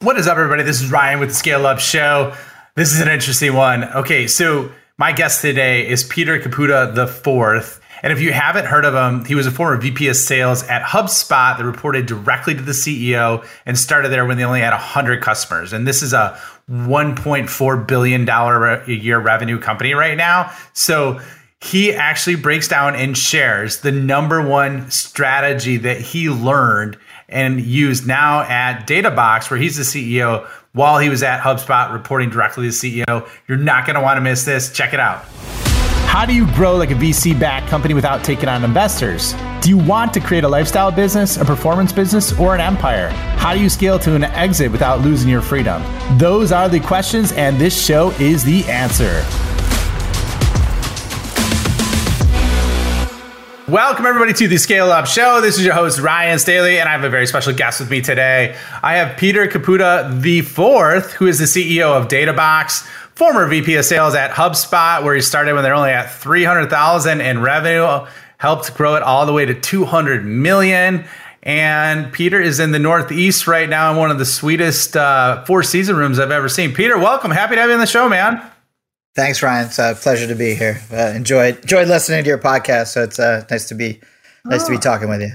What is up, everybody? This is Ryan with the Scale Up Show. This is an interesting one. Okay, so my guest today is Peter Caputa the fourth. And if you haven't heard of him, he was a former VP of sales at HubSpot that reported directly to the CEO and started there when they only had 100 customers. And this is a $1.4 billion a year revenue company right now. So he actually breaks down and shares the number one strategy that he learned and used now at DataBox, where he's the CEO, while he was at HubSpot reporting directly to the CEO. You're not going to want to miss this. Check it out. How do you grow like a VC backed company without taking on investors? Do you want to create a lifestyle business, a performance business, or an empire? How do you scale to an exit without losing your freedom? Those are the questions, and this show is the answer. Welcome, everybody, to the Scale Up Show. This is your host, Ryan Staley, and I have a very special guest with me today. I have Peter Caputa the fourth, who is the CEO of DataBox, former VP of sales at HubSpot, where he started when they're only at 300,000 in revenue, helped grow it all the way to 200 million. And Peter is in the Northeast right now in one of the sweetest uh, four season rooms I've ever seen. Peter, welcome. Happy to have you on the show, man. Thanks, Ryan. It's a pleasure to be here. Uh, enjoyed enjoyed listening to your podcast. So it's uh, nice to be nice oh. to be talking with you.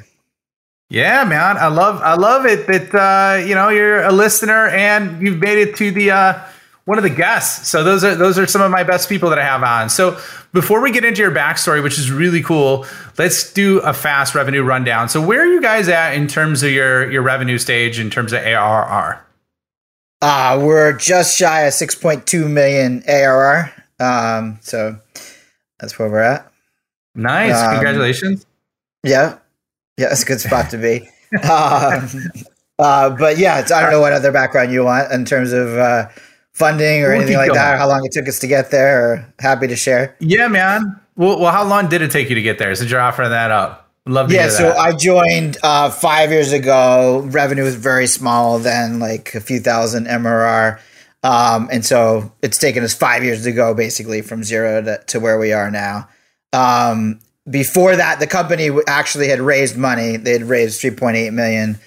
Yeah, man. I love I love it that uh, you know you're a listener and you've made it to the uh, one of the guests. So those are those are some of my best people that I have on. So before we get into your backstory, which is really cool, let's do a fast revenue rundown. So where are you guys at in terms of your your revenue stage in terms of ARR? Uh, we're just shy of 6.2 million ARR. Um, so that's where we're at. Nice. Um, Congratulations. Yeah. Yeah, it's a good spot to be. um, uh, but yeah, I don't know what other background you want in terms of uh, funding or we'll anything like that, how long it took us to get there, or happy to share. Yeah, man. Well, well, how long did it take you to get there since you're offering that up? Love yeah, so I joined uh, five years ago. Revenue was very small then, like a few thousand MRR. Um, and so it's taken us five years to go basically from zero to, to where we are now. Um, before that, the company actually had raised money. They had raised 3.8 million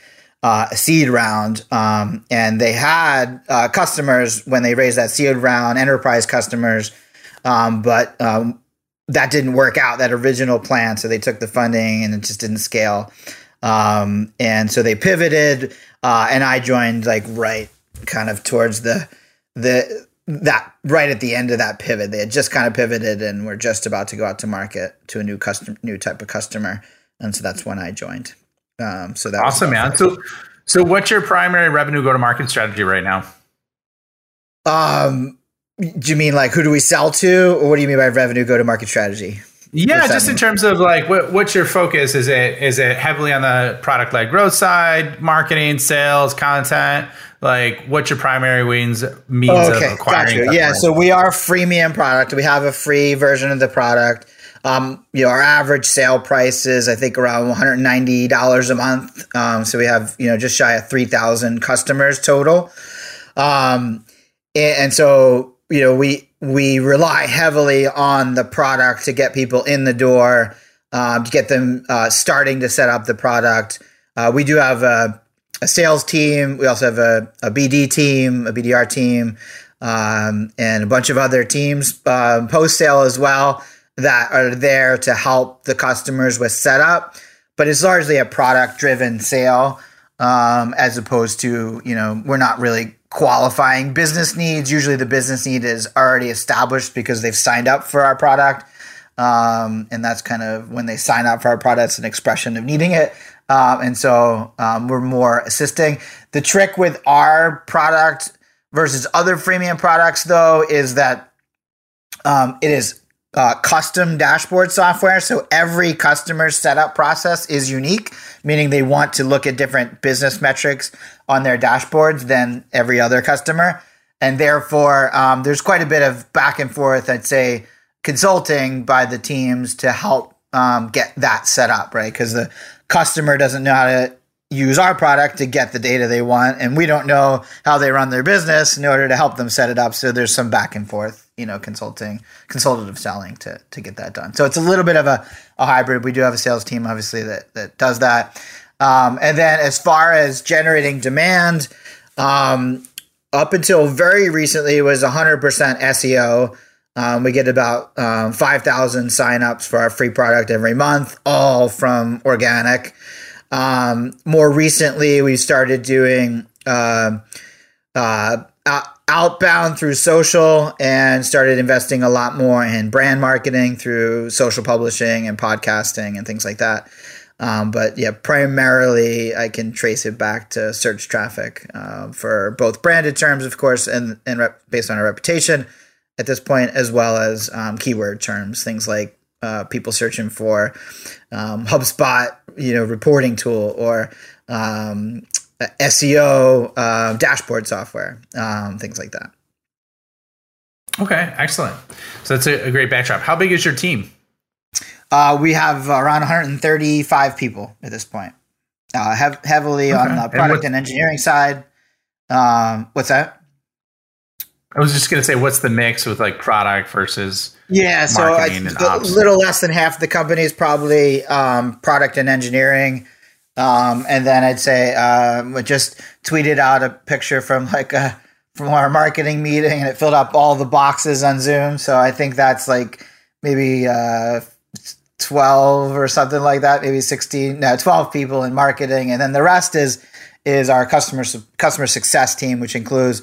uh, seed round. Um, and they had uh, customers when they raised that seed round, enterprise customers. Um, but um, that didn't work out that original plan. So they took the funding and it just didn't scale. Um, and so they pivoted uh, and i joined like right kind of towards the the that right at the end of that pivot. They had just kind of pivoted and were just about to go out to market to a new customer new type of customer. And so that's when i joined. Um, so that awesome man. so so what's your primary revenue go to market strategy right now? Um do you mean like who do we sell to, or what do you mean by revenue go to market strategy? Yeah, just mean? in terms of like what, what's your focus? Is it is it heavily on the product led growth side, marketing, sales, content? Like what's your primary means means okay, of acquiring? Gotcha. Yeah, so we are a freemium product. We have a free version of the product. Um, you know, our average sale price is I think around one hundred ninety dollars a month. Um, so we have you know just shy of three thousand customers total. Um, and, and so you know, we we rely heavily on the product to get people in the door, um, to get them uh, starting to set up the product. Uh, we do have a, a, sales team. We also have a, a BD team, a BDR team, um, and a bunch of other teams uh, post sale as well that are there to help the customers with setup. But it's largely a product driven sale um, as opposed to you know we're not really qualifying business needs. Usually, the business need is already established because they've signed up for our product, um, and that's kind of when they sign up for our product. It's an expression of needing it, um, and so um, we're more assisting. The trick with our product versus other freemium products, though, is that um, it is uh, custom dashboard software. So every customer setup process is unique, meaning they want to look at different business metrics on their dashboards than every other customer. And therefore, um, there's quite a bit of back and forth, I'd say, consulting by the teams to help um, get that set up, right? Because the customer doesn't know how to use our product to get the data they want, and we don't know how they run their business in order to help them set it up. So there's some back and forth, you know, consulting, consultative selling to to get that done. So it's a little bit of a, a hybrid. We do have a sales team, obviously, that that does that. Um, and then as far as generating demand, Um, up until very recently, it was 100% SEO. Um, we get about um, 5,000 signups for our free product every month, all from organic. Um, more recently, we started doing uh, uh, outbound through social and started investing a lot more in brand marketing through social publishing and podcasting and things like that. Um, but yeah, primarily I can trace it back to search traffic uh, for both branded terms, of course, and, and rep- based on our reputation at this point, as well as um, keyword terms, things like uh, people searching for um, HubSpot, you know, reporting tool or um, SEO uh, dashboard software, um, things like that. Okay, excellent. So that's a, a great backdrop. How big is your team? Uh, we have around 135 people at this point, uh, hev- heavily okay. on the product and, and engineering side. Um, what's that? I was just going to say, what's the mix with like product versus yeah? So I, a little less than half the company is probably um, product and engineering, um, and then I'd say we just tweeted out a picture from like a from our marketing meeting, and it filled up all the boxes on Zoom. So I think that's like maybe uh, 12 or something like that, maybe 16, no, 12 people in marketing. And then the rest is, is our customer, customer success team, which includes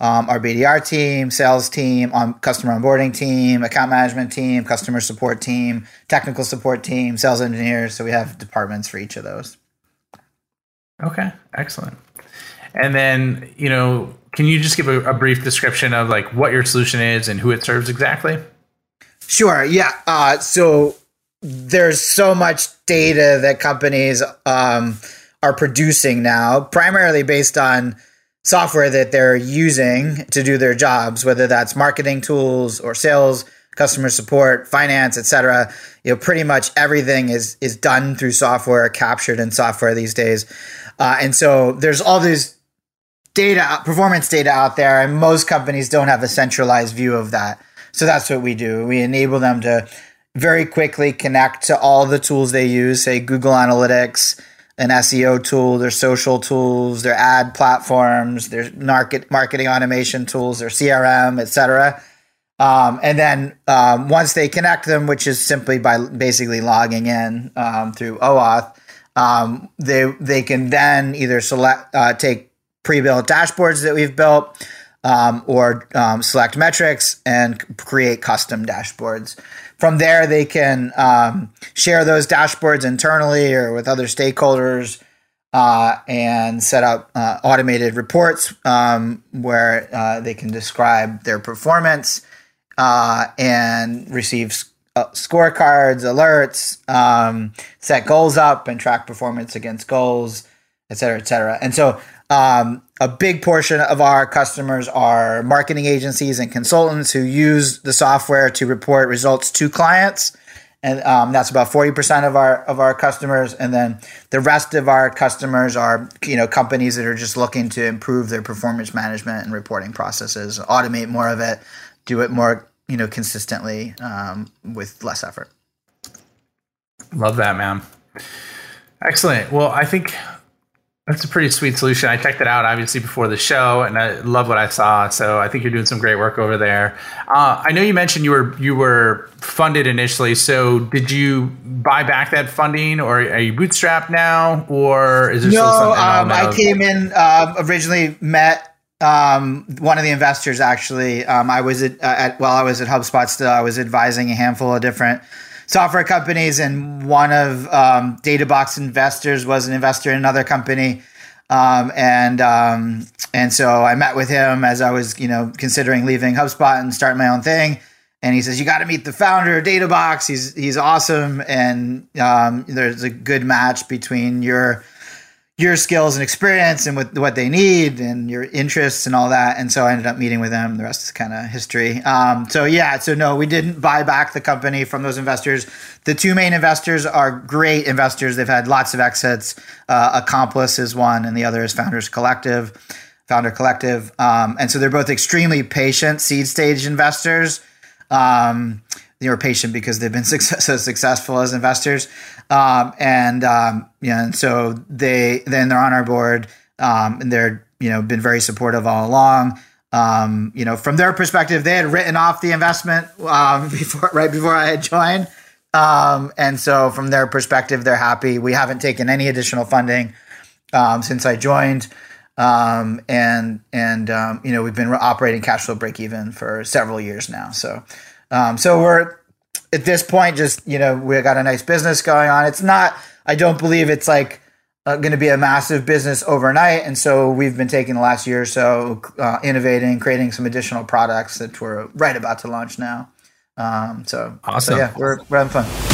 um, our BDR team, sales team, um, customer onboarding team, account management team, customer support team, technical support team, sales engineers. So we have departments for each of those. Okay, excellent. And then, you know, can you just give a, a brief description of like what your solution is and who it serves exactly? Sure. Yeah. Uh, so there's so much data that companies um, are producing now, primarily based on software that they're using to do their jobs, whether that's marketing tools or sales, customer support, finance, etc. You know, pretty much everything is is done through software, captured in software these days, uh, and so there's all these data, performance data out there, and most companies don't have a centralized view of that. So that's what we do. We enable them to very quickly connect to all the tools they use, say Google Analytics, an SEO tool, their social tools, their ad platforms, their market marketing automation tools, their CRM, etc. Um, and then um, once they connect them, which is simply by basically logging in um, through OAuth, um, they they can then either select uh, take pre-built dashboards that we've built um, or um, select metrics and create custom dashboards. From there, they can um, share those dashboards internally or with other stakeholders uh, and set up uh, automated reports um, where uh, they can describe their performance uh, and receive uh, scorecards, alerts, um, set goals up and track performance against goals, et cetera, et cetera. And so um, a big portion of our customers are marketing agencies and consultants who use the software to report results to clients. And um, that's about 40% of our of our customers. And then the rest of our customers are, you know, companies that are just looking to improve their performance management and reporting processes, automate more of it, do it more, you know, consistently um, with less effort. Love that, man. Excellent. Well, I think that's a pretty sweet solution. I checked it out obviously before the show, and I love what I saw. So I think you're doing some great work over there. Uh, I know you mentioned you were you were funded initially. So did you buy back that funding, or are you bootstrapped now, or is there no, still something? Um, I came in uh, originally met um, one of the investors actually. Um, I was at, uh, at while I was at HubSpot still. I was advising a handful of different software companies, and one of um, DataBox investors was an investor in another company. Um, and um, and so I met with him as I was, you know, considering leaving HubSpot and starting my own thing. And he says, "You got to meet the founder of DataBox. He's he's awesome, and um, there's a good match between your your skills and experience and what what they need and your interests and all that. And so I ended up meeting with them. The rest is kind of history. Um, so yeah, so no, we didn't buy back the company from those investors. The two main investors are great investors. They've had lots of exits. Uh, Accomplice is one, and the other is Founders Collective. Founder Collective, um, and so they're both extremely patient seed stage investors. Um, were patient because they've been success, so successful as investors. Um, and um, yeah, and so they then they're on our board, um, and they're you know been very supportive all along. Um, you know, from their perspective, they had written off the investment um, before, right before I had joined, um, and so from their perspective, they're happy. We haven't taken any additional funding since I joined, and and you know we've been operating cash flow break even for several years now. So so we're at this point just you know we got a nice business going on. It's not. I don't believe it's like uh, going to be a massive business overnight. And so we've been taking the last year or so, uh, innovating, creating some additional products that we're right about to launch now. Um, so, awesome. So yeah, we're, we're having fun.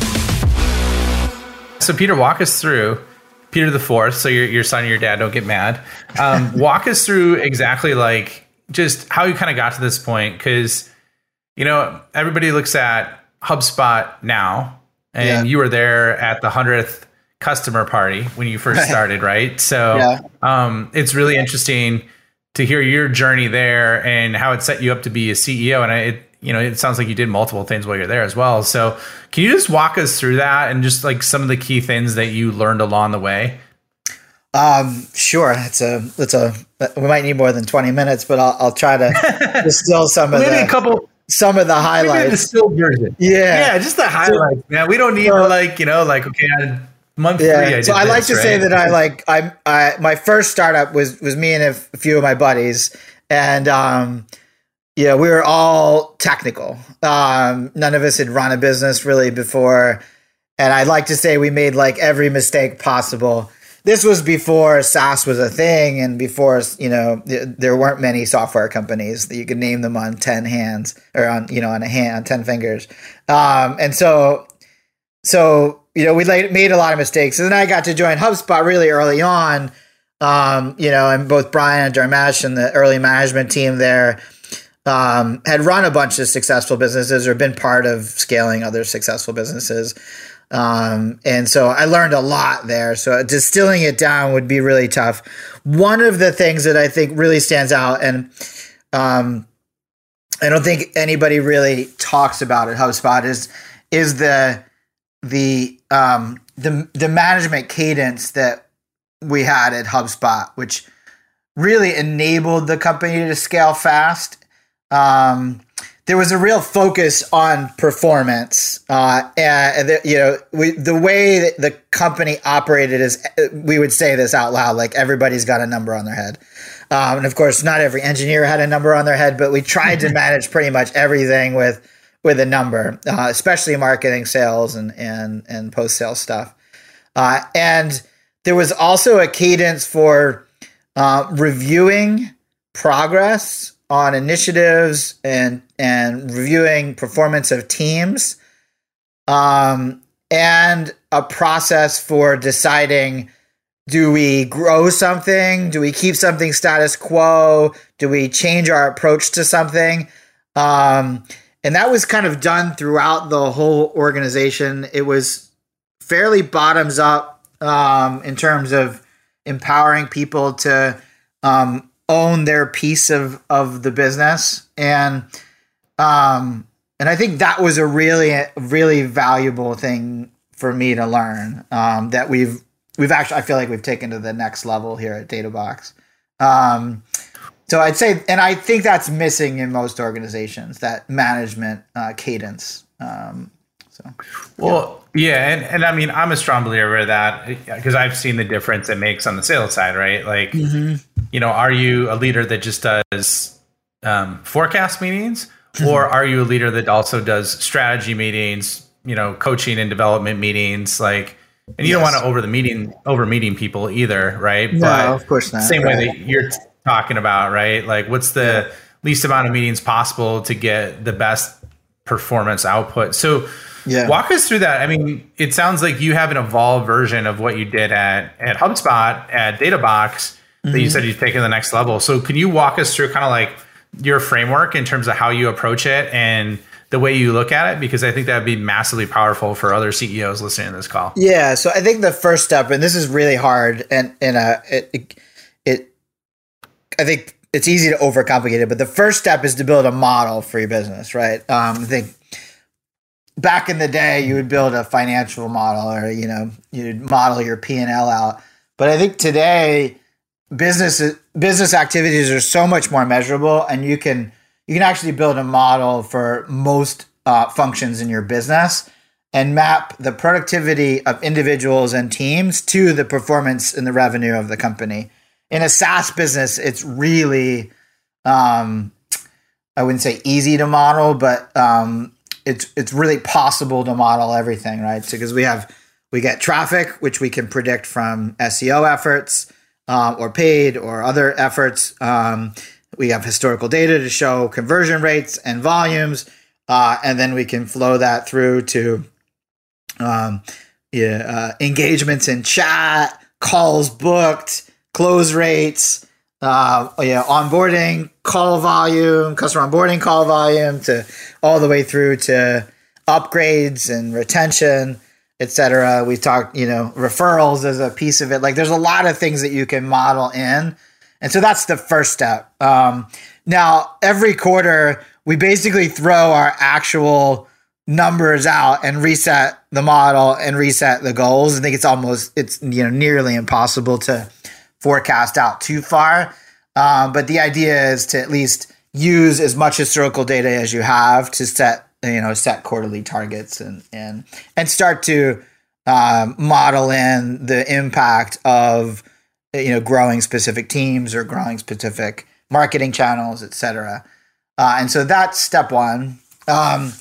So Peter, walk us through Peter the Fourth. So your your son and your dad don't get mad. Um, walk us through exactly like just how you kind of got to this point because you know everybody looks at HubSpot now, and yeah. you were there at the hundredth customer party when you first started, right? So yeah. um, it's really interesting to hear your journey there and how it set you up to be a CEO. And I, it, you know, it sounds like you did multiple things while you're there as well. So, can you just walk us through that and just like some of the key things that you learned along the way? Um, sure. It's a, it's a, we might need more than 20 minutes, but I'll, I'll try to distill some of the, a couple, some of the highlights. still version. Yeah. Yeah. Just the highlights, yeah. We don't need to like, you know, like, okay, I, month yeah. three. I so I like to right? say that I like, I, I, my first startup was, was me and a few of my buddies and, um, yeah, we were all technical. Um, none of us had run a business really before. And I'd like to say we made like every mistake possible. This was before SaaS was a thing and before, you know, th- there weren't many software companies that you could name them on 10 hands or on, you know, on a hand, on 10 fingers. Um, and so, so, you know, we made a lot of mistakes. And then I got to join HubSpot really early on. Um, you know, and both Brian and Dharmesh and the early management team there, um, had run a bunch of successful businesses or been part of scaling other successful businesses. Um, and so I learned a lot there. So distilling it down would be really tough. One of the things that I think really stands out, and um, I don't think anybody really talks about at HubSpot, is is the the um, the the management cadence that we had at HubSpot, which really enabled the company to scale fast um, there was a real focus on performance, uh, and the, you know we, the way that the company operated is we would say this out loud, like everybody's got a number on their head, um, and of course not every engineer had a number on their head, but we tried to manage pretty much everything with with a number, uh, especially marketing, sales, and and and post sale stuff, uh, and there was also a cadence for uh, reviewing progress on initiatives and and reviewing performance of teams um, and a process for deciding do we grow something? Do we keep something status quo? Do we change our approach to something? Um, and that was kind of done throughout the whole organization. It was fairly bottoms up um, in terms of empowering people to um, own their piece of of the business and um and I think that was a really really valuable thing for me to learn um that we've we've actually I feel like we've taken to the next level here at Databox. Um so I'd say and I think that's missing in most organizations that management uh, cadence um so well yeah, and, and I mean, I'm a strong believer of that because I've seen the difference it makes on the sales side, right? Like, mm-hmm. you know, are you a leader that just does um, forecast meetings, mm-hmm. or are you a leader that also does strategy meetings, you know, coaching and development meetings, like? And you yes. don't want to over the meeting over meeting people either, right? No, but of course not. Same right. way that you're talking about, right? Like, what's the yeah. least amount of meetings possible to get the best performance output. So Yeah. walk us through that. I mean, it sounds like you have an evolved version of what you did at at HubSpot at DataBox that you said you've taken to the next level. So can you walk us through kind of like your framework in terms of how you approach it and the way you look at it? Because I think that'd be massively powerful for other CEOs listening to this call. Yeah, so I think the first step, and this is really hard, and and uh, it, it, it, I think it's easy to overcomplicate it, but the first step is to build a model for your business, right? Um, I think back in the day, you would build a financial model, or you know, you'd model your P and L out. But I think today, business business activities are so much more measurable, and you can you can actually build a model for most uh, functions in your business and map the productivity of individuals and teams to the performance and the revenue of the company. In a SaaS business, it's really, um, I wouldn't say easy to model, but um, it's it's really possible to model everything, right? So because we have we get traffic, which we can predict from SEO efforts um, or paid or other efforts. Um, we have historical data to show conversion rates and volumes, uh, and then we can flow that through to um, yeah, uh, engagements in chat, calls booked, close rates, uh, yeah, onboarding, call volume, customer onboarding call volume, to all the way through to upgrades and retention, etc. We talked, you know, referrals as a piece of it. Like, there's a lot of things that you can model in, and so that's the first step. Um, now, every quarter, we basically throw our actual numbers out and reset the model and reset the goals. I think it's almost it's you know nearly impossible to forecast out too far. Um, but the idea is to at least use as much historical data as you have to set you know set quarterly targets and and and start to um, model in the impact of you know growing specific teams or growing specific marketing channels, etc. Uh, and so that's step one. Um,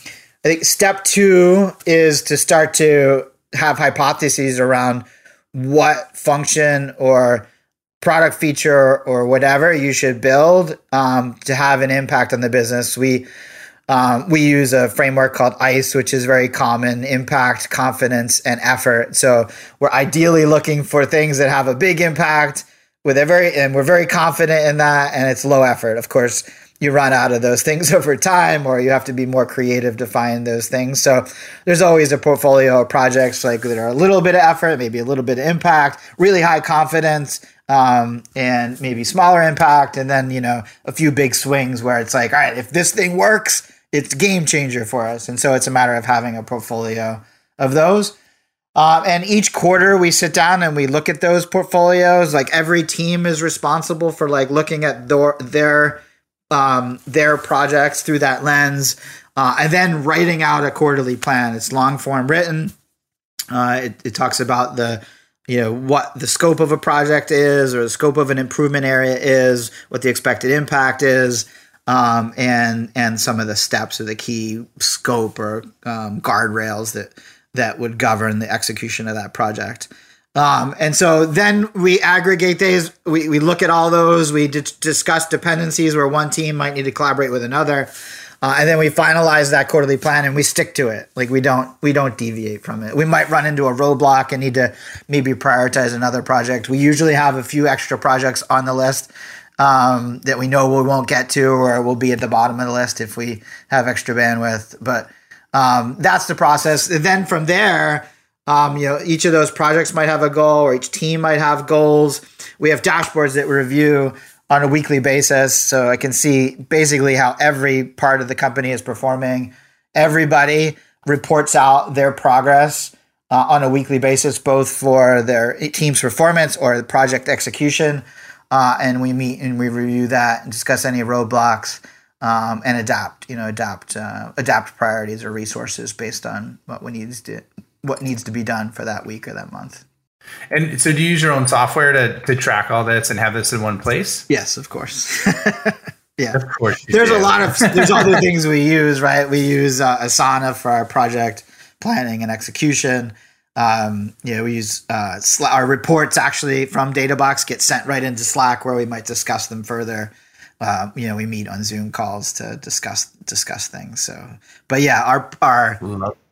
I think step two is to start to have hypotheses around what function or product feature or whatever you should build um, to have an impact on the business. We um, we use a framework called ICE, which is very common: impact, confidence, and effort. So we're ideally looking for things that have a big impact with a very, and we're very confident in that, and it's low effort. Of course, you run out of those things over time or you have to be more creative to find those things. So there's always a portfolio of projects like that are a little bit of effort maybe a little bit of impact really high confidence um, and maybe smaller impact and then you know a few big swings where it's like all right if this thing works it's game changer for us. And so it's a matter of having a portfolio of those. Um, and each quarter we sit down and we look at those portfolios. Like every team is responsible for like looking at their, their um, their projects through that lens, uh, and then writing out a quarterly plan. It's long form written. Uh, it, it talks about the you know what the scope of a project is, or the scope of an improvement area is, what the expected impact is, um, and and some of the steps or the key scope or um, guardrails that that would govern the execution of that project. Um, and so then we aggregate these, we, we look at all those, we d- discuss dependencies where one team might need to collaborate with another. Uh, and then we finalize that quarterly plan and we stick to it. Like we don't we don't deviate from it. We might run into a roadblock and need to maybe prioritize another project. We usually have a few extra projects on the list um, that we know we won't get to or will be at the bottom of the list if we have extra bandwidth. But um, that's the process. And then from there, um, you know, each of those projects might have a goal, or each team might have goals. We have dashboards that we review on a weekly basis, so I can see basically how every part of the company is performing. Everybody reports out their progress uh, on a weekly basis, both for their team's performance or the project execution. Uh, and we meet and we review that and discuss any roadblocks um, and adapt. You know, adapt uh, adapt priorities or resources based on what we need to what needs to be done for that week or that month. And so, do you use your own software to, to track all this and have this in one place? Yes, of course. yeah, of course. There's do. a lot of there's other things we use, right? We use uh, Asana for our project planning and execution. Um, you know, we use uh, our reports actually from DataBox get sent right into Slack where we might discuss them further. Uh, you know, we meet on Zoom calls to discuss discuss things. So, but yeah, our our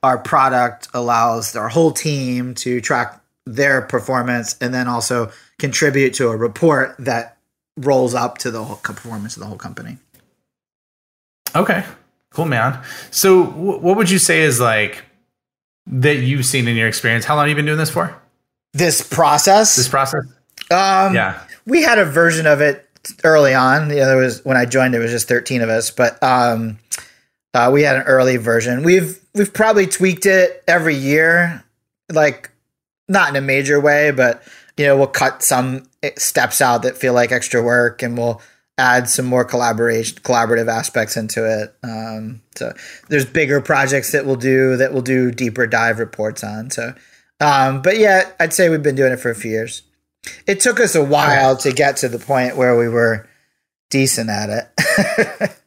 our product allows our whole team to track their performance and then also contribute to a report that rolls up to the whole performance of the whole company. Okay, cool, man. So, w- what would you say is like that you've seen in your experience? How long have you been doing this for? This process. This process. Um, yeah, we had a version of it early on. Know, there was when I joined, it was just thirteen of us, but um, uh, we had an early version. We've we've probably tweaked it every year, like not in a major way, but you know, we'll cut some steps out that feel like extra work, and we'll add some more collaboration, collaborative aspects into it. Um, so there's bigger projects that we'll do that we'll do deeper dive reports on. So, um, but yeah, I'd say we've been doing it for a few years. It took us a while to get to the point where we were decent at it.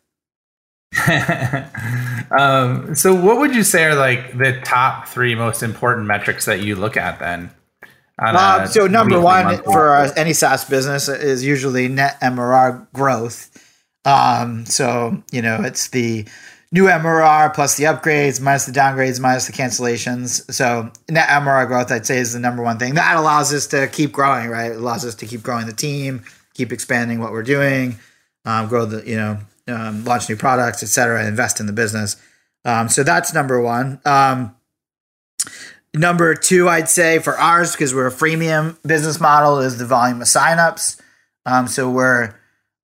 um, so, what would you say are like the top three most important metrics that you look at then? Uh, so, number one for any SaaS business is usually net MRR growth. Um, so, you know, it's the new MRR plus the upgrades minus the downgrades minus the cancellations. So net MRR growth, I'd say, is the number one thing that allows us to keep growing. Right, it allows us to keep growing the team, keep expanding what we're doing, um, grow the you know um, launch new products, etc., invest in the business. Um, so that's number one. Um, number two, I'd say for ours because we're a freemium business model is the volume of signups. Um, so we're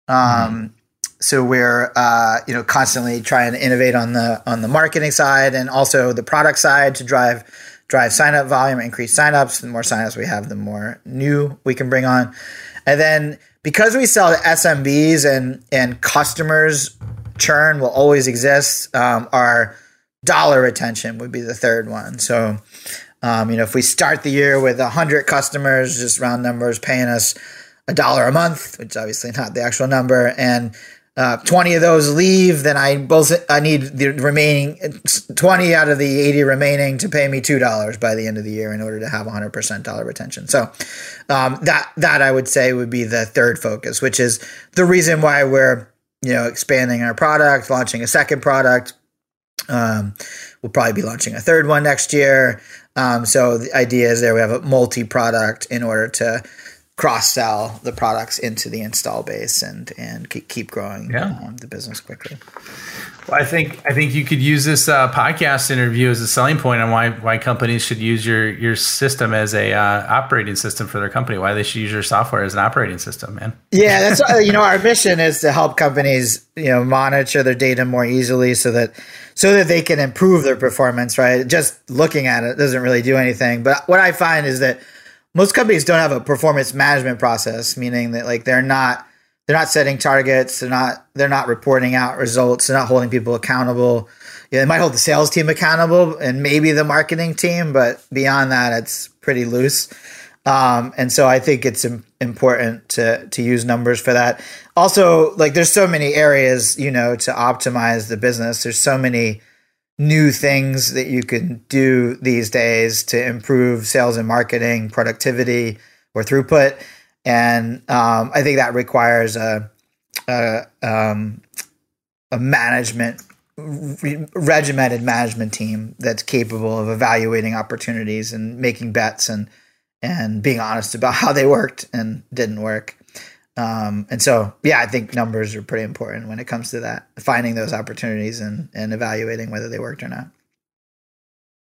mm so we're uh, you know constantly trying to innovate on the on the marketing side and also the product side to drive drive sign up volume, increase sign ups. The more sign ups we have, the more new we can bring on. And then because we sell to SMBs and and customers churn will always exist, um, our dollar retention would be the third one. So um, you know if we start the year with hundred customers, just round numbers, paying us a dollar a month, which is obviously not the actual number, and uh, 20 of those leave, then I both I need the remaining 20 out of the 80 remaining to pay me two dollars by the end of the year in order to have 100 percent dollar retention. So um, that that I would say would be the third focus, which is the reason why we're you know expanding our product, launching a second product. Um, we'll probably be launching a third one next year. Um, so the idea is there we have a multi product in order to cross sell the products into the install base and and keep growing yeah. um, the business quickly. Well, I think I think you could use this uh, podcast interview as a selling point on why why companies should use your your system as a uh, operating system for their company. Why they should use your software as an operating system, man. Yeah, that's uh, you know our mission is to help companies you know monitor their data more easily so that so that they can improve their performance. Right, just looking at it doesn't really do anything. But what I find is that most companies don't have a performance management process, meaning that like they're not they're not setting targets, they're not they're not reporting out results, they're not holding people accountable. Yeah, they might hold the sales team accountable and maybe the marketing team, but beyond that, it's pretty loose. Um, and so I think it's important to to use numbers for that. Also, like there's so many areas, you know, to optimize the business. There's so many new things that you can do these days to improve sales and marketing productivity or throughput. And um, I think that requires a, a, um, a management regimented management team that's capable of evaluating opportunities and making bets and and being honest about how they worked and didn't work. Um, and so, yeah, I think numbers are pretty important when it comes to that, finding those opportunities and, and evaluating whether they worked or not.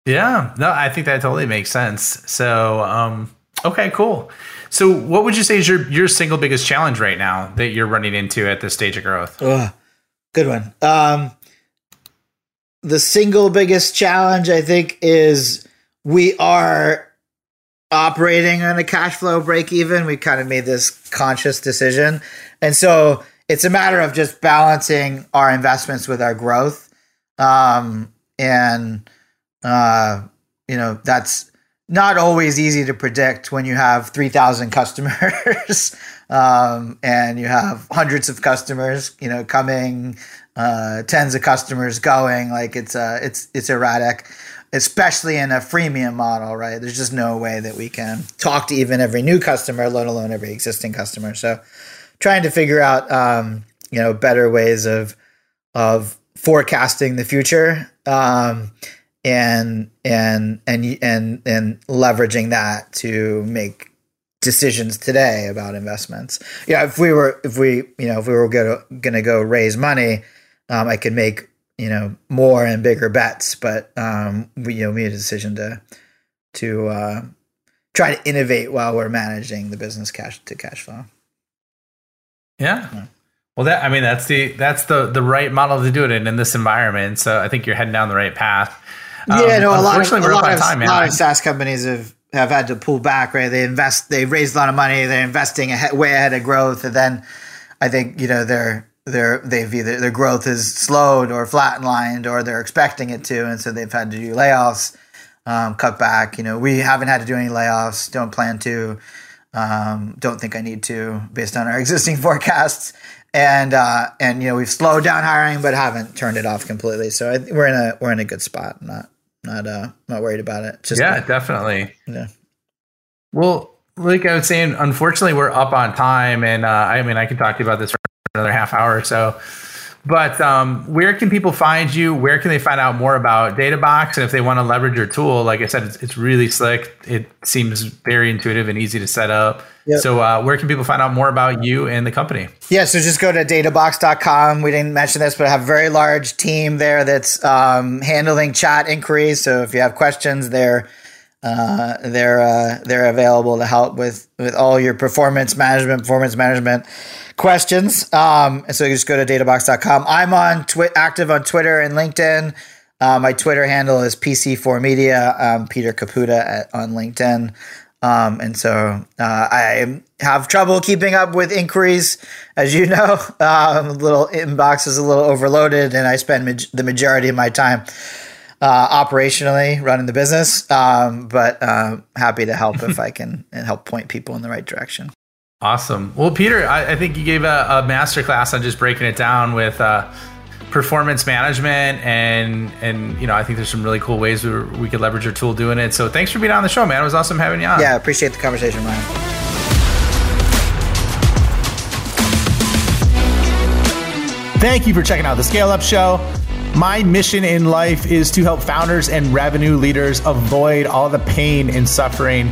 Yeah, no, I think that totally makes sense. So, um, okay, cool. So, what would you say is your your single biggest challenge right now that you're running into at this stage of growth? Ugh, good one. Um, the single biggest challenge, I think, is we are operating on a cash flow break even. We kind of made this conscious decision. And so it's a matter of just balancing our investments with our growth. Um, and, uh, you know, that's not always easy to predict when you have 3,000 customers um, and you have hundreds of customers, you know, coming, uh, tens of customers going. Like it's, uh, it's, it's erratic especially in a freemium model, right? There's just no way that we can talk to even every new customer, let alone every existing customer. So, trying to figure out um, you know better ways of of forecasting the future um, and and and and and leveraging that to make decisions today about investments. Yeah, if we were if we you know if we were going to go raise money, um, I could make you know more and bigger bets, but um, we you know made a decision to to uh, try to innovate while we're managing the business cash to cash flow. Yeah. yeah. Well, that I mean that's the that's the the right model to do it in in this environment. So I think you're heading down the right path. Um, yeah, no, a lot of, a lot, of, time, a lot of SaaS companies have have had to pull back. Right, they invest, they raised a lot of money, they're investing ahead, way ahead of growth, and then I think you know they're they're they've either their growth is slowed or flatlined, or they're expecting it to, and so they've had to do layoffs, um, cut back. You know, we haven't had to do any layoffs, don't plan to. Um, don't think I need to based on our existing forecasts and uh, and you know we've slowed down hiring, but haven't turned it off completely. So I, we're in a we're in a good spot. not not uh not worried about it. Just yeah, definitely. Yeah. Well, like I was saying, unfortunately, we're up on time, and uh, I mean I can talk to you about this for another half hour or so. But um, where can people find you? Where can they find out more about DataBox? And if they want to leverage your tool, like I said, it's, it's really slick. It seems very intuitive and easy to set up. Yep. So, uh, where can people find out more about you and the company? Yeah, so just go to databox.com. We didn't mention this, but I have a very large team there that's um, handling chat inquiries. So, if you have questions, they're uh, they're uh, they're available to help with with all your performance management, performance management questions. Um, and so you just go to databox.com. I'm on twi- active on Twitter and LinkedIn. Uh, my Twitter handle is PC4Media. Um, Peter Caputa at, on LinkedIn. Um, and so uh, I have trouble keeping up with inquiries, as you know. Um, little inbox is a little overloaded, and I spend the majority of my time uh, operationally running the business. Um, but uh, happy to help if I can and help point people in the right direction. Awesome. Well, Peter, I, I think you gave a, a master class on just breaking it down with uh, performance management, and and you know I think there's some really cool ways we, we could leverage your tool doing it. So thanks for being on the show, man. It was awesome having you on. Yeah, appreciate the conversation, Ryan. Thank you for checking out the Scale Up Show. My mission in life is to help founders and revenue leaders avoid all the pain and suffering